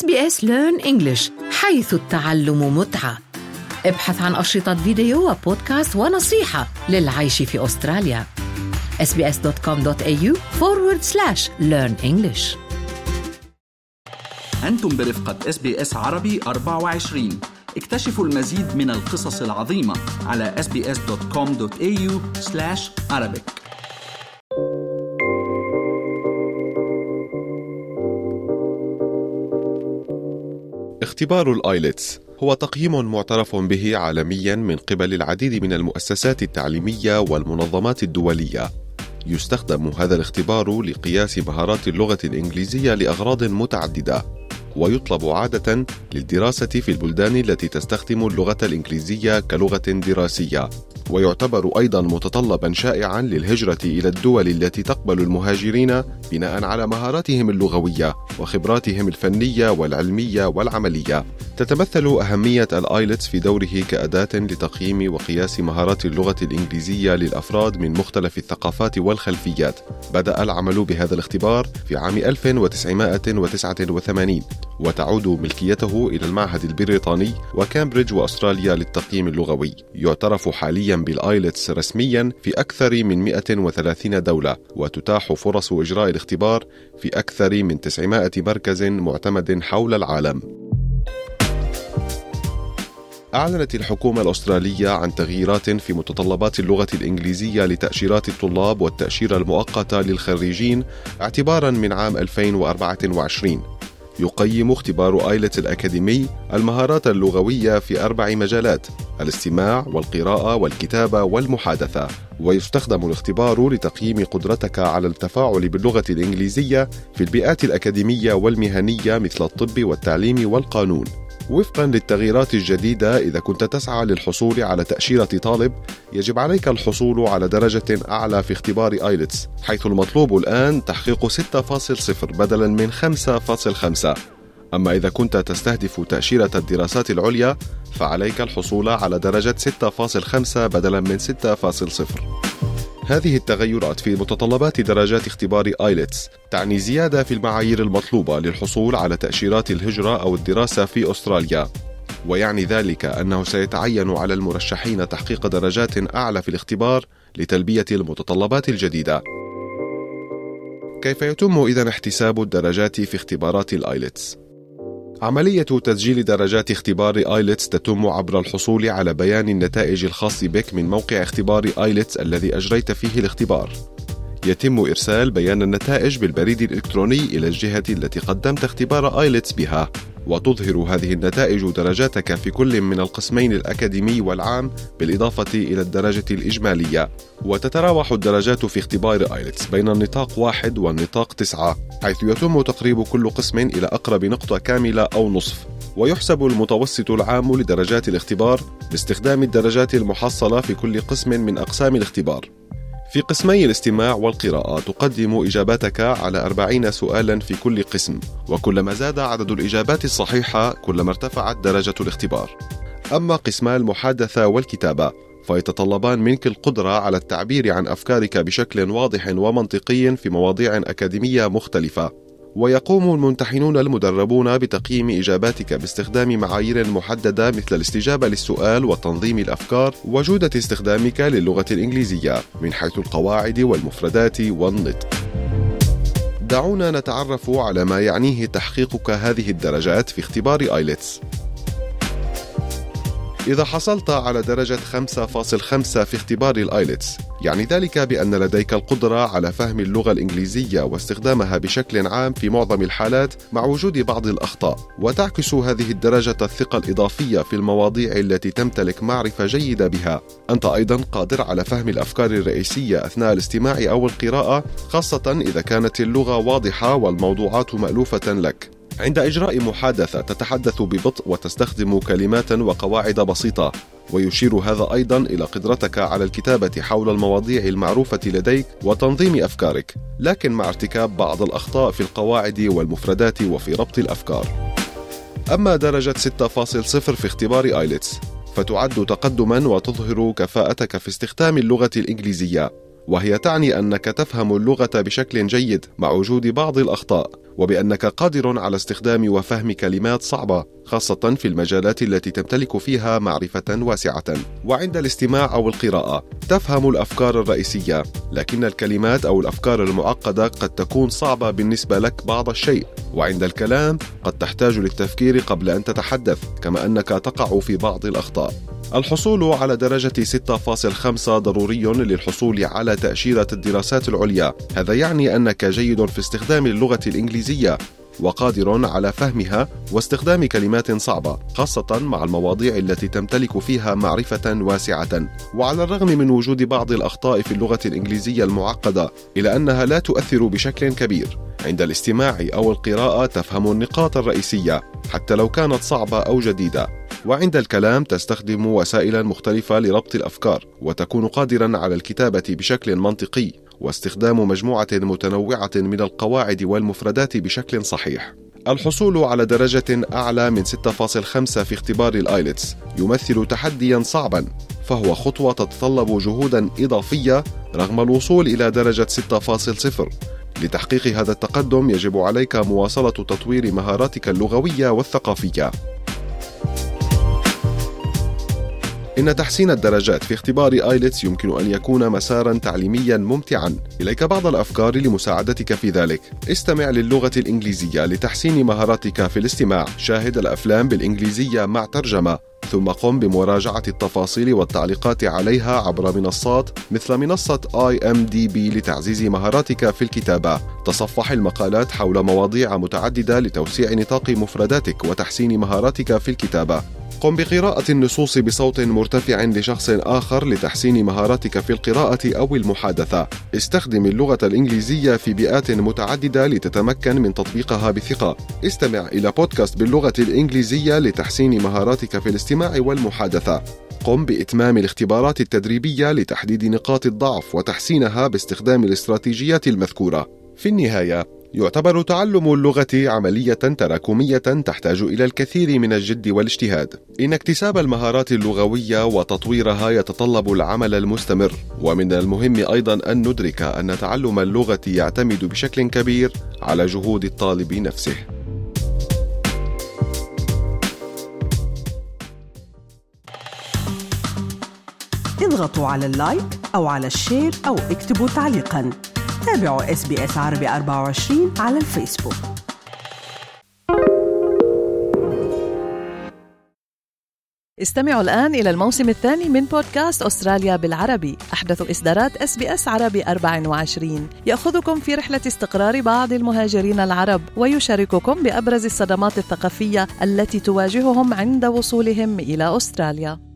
SBS Learn English حيث التعلم متعة. ابحث عن أشرطة فيديو وبودكاست ونصيحة للعيش في أستراليا. Sbs.com.au forward slash learn English. أنتم برفقة SBS عربي 24 اكتشفوا المزيد من القصص العظيمة على sbs.com.au arabic. اختبار الآيلتس هو تقييم معترف به عالميا من قبل العديد من المؤسسات التعليمية والمنظمات الدولية. يستخدم هذا الاختبار لقياس مهارات اللغة الإنجليزية لأغراض متعددة ويطلب عادة للدراسة في البلدان التي تستخدم اللغة الإنجليزية كلغة دراسية. ويعتبر أيضا متطلبا شائعا للهجرة إلى الدول التي تقبل المهاجرين بناء على مهاراتهم اللغوية وخبراتهم الفنية والعلمية والعملية. تتمثل أهمية الآيلتس في دوره كأداة لتقييم وقياس مهارات اللغة الإنجليزية للأفراد من مختلف الثقافات والخلفيات. بدأ العمل بهذا الاختبار في عام 1989 وتعود ملكيته إلى المعهد البريطاني وكامبريدج وأستراليا للتقييم اللغوي. يعترف حاليا بالآيلتس رسميا في أكثر من 130 دولة وتتاح فرص إجراء الاختبار في أكثر من 900 مركز معتمد حول العالم. أعلنت الحكومة الأسترالية عن تغييرات في متطلبات اللغة الإنجليزية لتأشيرات الطلاب والتأشيرة المؤقتة للخريجين اعتبارا من عام 2024 يقيم اختبار آيلت الأكاديمي المهارات اللغوية في أربع مجالات الاستماع والقراءة والكتابة والمحادثة. ويستخدم الاختبار لتقييم قدرتك على التفاعل باللغة الإنجليزية في البيئات الأكاديمية والمهنية مثل الطب والتعليم والقانون. وفقا للتغييرات الجديدة إذا كنت تسعى للحصول على تأشيرة طالب يجب عليك الحصول على درجة أعلى في اختبار آيلتس حيث المطلوب الآن تحقيق 6.0 بدلا من 5.5 أما إذا كنت تستهدف تأشيرة الدراسات العليا فعليك الحصول على درجة 6.5 بدلا من 6.0 هذه التغيرات في متطلبات درجات اختبار آيلتس تعني زيادة في المعايير المطلوبة للحصول على تأشيرات الهجرة أو الدراسة في أستراليا ويعني ذلك أنه سيتعين على المرشحين تحقيق درجات أعلى في الاختبار لتلبية المتطلبات الجديدة كيف يتم إذا احتساب الدرجات في اختبارات الآيلتس؟ عملية تسجيل درجات اختبار آيلتس تتم عبر الحصول على بيان النتائج الخاص بك من موقع اختبار آيلتس الذي أجريت فيه الاختبار. يتم إرسال بيان النتائج بالبريد الإلكتروني إلى الجهة التي قدمت اختبار آيلتس بها وتظهر هذه النتائج درجاتك في كل من القسمين الأكاديمي والعام بالإضافة إلى الدرجة الإجمالية. وتتراوح الدرجات في اختبار آيلتس بين النطاق واحد والنطاق تسعة حيث يتم تقريب كل قسم إلى أقرب نقطة كاملة أو نصف. ويحسب المتوسط العام لدرجات الاختبار باستخدام الدرجات المحصلة في كل قسم من أقسام الاختبار. في قسمي الاستماع والقراءة تقدم إجاباتك على أربعين سؤالا في كل قسم وكلما زاد عدد الإجابات الصحيحة كلما ارتفعت درجة الاختبار. أما قسما المحادثة والكتابة فيتطلبان منك القدرة على التعبير عن أفكارك بشكل واضح ومنطقي في مواضيع أكاديمية مختلفة. ويقوم الممتحنون المدربون بتقييم إجاباتك باستخدام معايير محددة مثل الاستجابة للسؤال وتنظيم الأفكار وجودة استخدامك للغة الإنجليزية من حيث القواعد والمفردات والنطق. دعونا نتعرف على ما يعنيه تحقيقك هذه الدرجات في اختبار آيلتس. إذا حصلت على درجة 5.5 في اختبار الآيلتس يعني ذلك بأن لديك القدرة على فهم اللغة الإنجليزية واستخدامها بشكل عام في معظم الحالات مع وجود بعض الأخطاء وتعكس هذه الدرجة الثقة الإضافية في المواضيع التي تمتلك معرفة جيدة بها. أنت أيضا قادر على فهم الأفكار الرئيسية أثناء الاستماع أو القراءة خاصة إذا كانت اللغة واضحة والموضوعات مألوفة لك. عند إجراء محادثة تتحدث ببطء وتستخدم كلمات وقواعد بسيطة ويشير هذا أيضا إلى قدرتك على الكتابة حول المواضيع المعروفة لديك وتنظيم أفكارك لكن مع ارتكاب بعض الأخطاء في القواعد والمفردات وفي ربط الأفكار. أما درجة 6.0 في اختبار آيلتس فتعد تقدما وتظهر كفاءتك في استخدام اللغة الإنجليزية. وهي تعني أنك تفهم اللغة بشكل جيد مع وجود بعض الأخطاء وبأنك قادر على استخدام وفهم كلمات صعبة خاصة في المجالات التي تمتلك فيها معرفة واسعة. وعند الاستماع أو القراءة تفهم الأفكار الرئيسية لكن الكلمات أو الأفكار المعقدة قد تكون صعبة بالنسبة لك بعض الشيء. وعند الكلام قد تحتاج للتفكير قبل أن تتحدث كما أنك تقع في بعض الأخطاء. الحصول على درجة 6.5 ضروري للحصول على تأشيرة الدراسات العليا. هذا يعني أنك جيد في استخدام اللغة الإنجليزية وقادر على فهمها واستخدام كلمات صعبة خاصة مع المواضيع التي تمتلك فيها معرفة واسعة. وعلى الرغم من وجود بعض الأخطاء في اللغة الإنجليزية المعقدة إلا أنها لا تؤثر بشكل كبير. عند الاستماع أو القراءة تفهم النقاط الرئيسية حتى لو كانت صعبة أو جديدة. وعند الكلام تستخدم وسائلا مختلفة لربط الأفكار وتكون قادرا على الكتابة بشكل منطقي واستخدام مجموعة متنوعة من القواعد والمفردات بشكل صحيح. الحصول على درجة أعلى من 6.5 في اختبار الآيلتس يمثل تحديا صعبا فهو خطوة تتطلب جهودا إضافية رغم الوصول إلى درجة 6.0 لتحقيق هذا التقدم يجب عليك مواصلة تطوير مهاراتك اللغوية والثقافية إن تحسين الدرجات في اختبار آيلتس يمكن أن يكون مسارا تعليميا ممتعا إليك بعض الأفكار لمساعدتك في ذلك استمع للغة الإنجليزية لتحسين مهاراتك في الاستماع شاهد الأفلام بالإنجليزية مع ترجمة ثم قم بمراجعة التفاصيل والتعليقات عليها عبر منصات مثل منصة IMDb لتعزيز مهاراتك في الكتابة. تصفح المقالات حول مواضيع متعددة لتوسيع نطاق مفرداتك وتحسين مهاراتك في الكتابة. قم بقراءة النصوص بصوت مرتفع لشخص آخر لتحسين مهاراتك في القراءة أو المحادثة. استخدم اللغة الإنجليزية في بيئات متعددة لتتمكن من تطبيقها بثقة. استمع إلى بودكاست باللغة الإنجليزية لتحسين مهاراتك في الاستماع والمحادثة. قم بإتمام الاختبارات التدريبية لتحديد نقاط الضعف وتحسينها باستخدام الاستراتيجيات المذكورة. في النهاية، يعتبر تعلم اللغة عملية تراكمية تحتاج إلى الكثير من الجد والاجتهاد. إن اكتساب المهارات اللغوية وتطويرها يتطلب العمل المستمر، ومن المهم أيضا أن ندرك أن تعلم اللغة يعتمد بشكل كبير على جهود الطالب نفسه. اضغطوا على ال like أو على ال share أو اكتبوا تعليقاً تابعوا SBS عربي 24 على الفيسبوك. استمعوا الآن إلى الموسم الثاني من بودكاست أستراليا بالعربي. أحدث إصدارات SBS عربي 24 يأخذكم في رحلة استقرار بعض المهاجرين العرب ويشارككم بأبرز الصدمات الثقافية التي تواجههم عند وصولهم إلى أستراليا.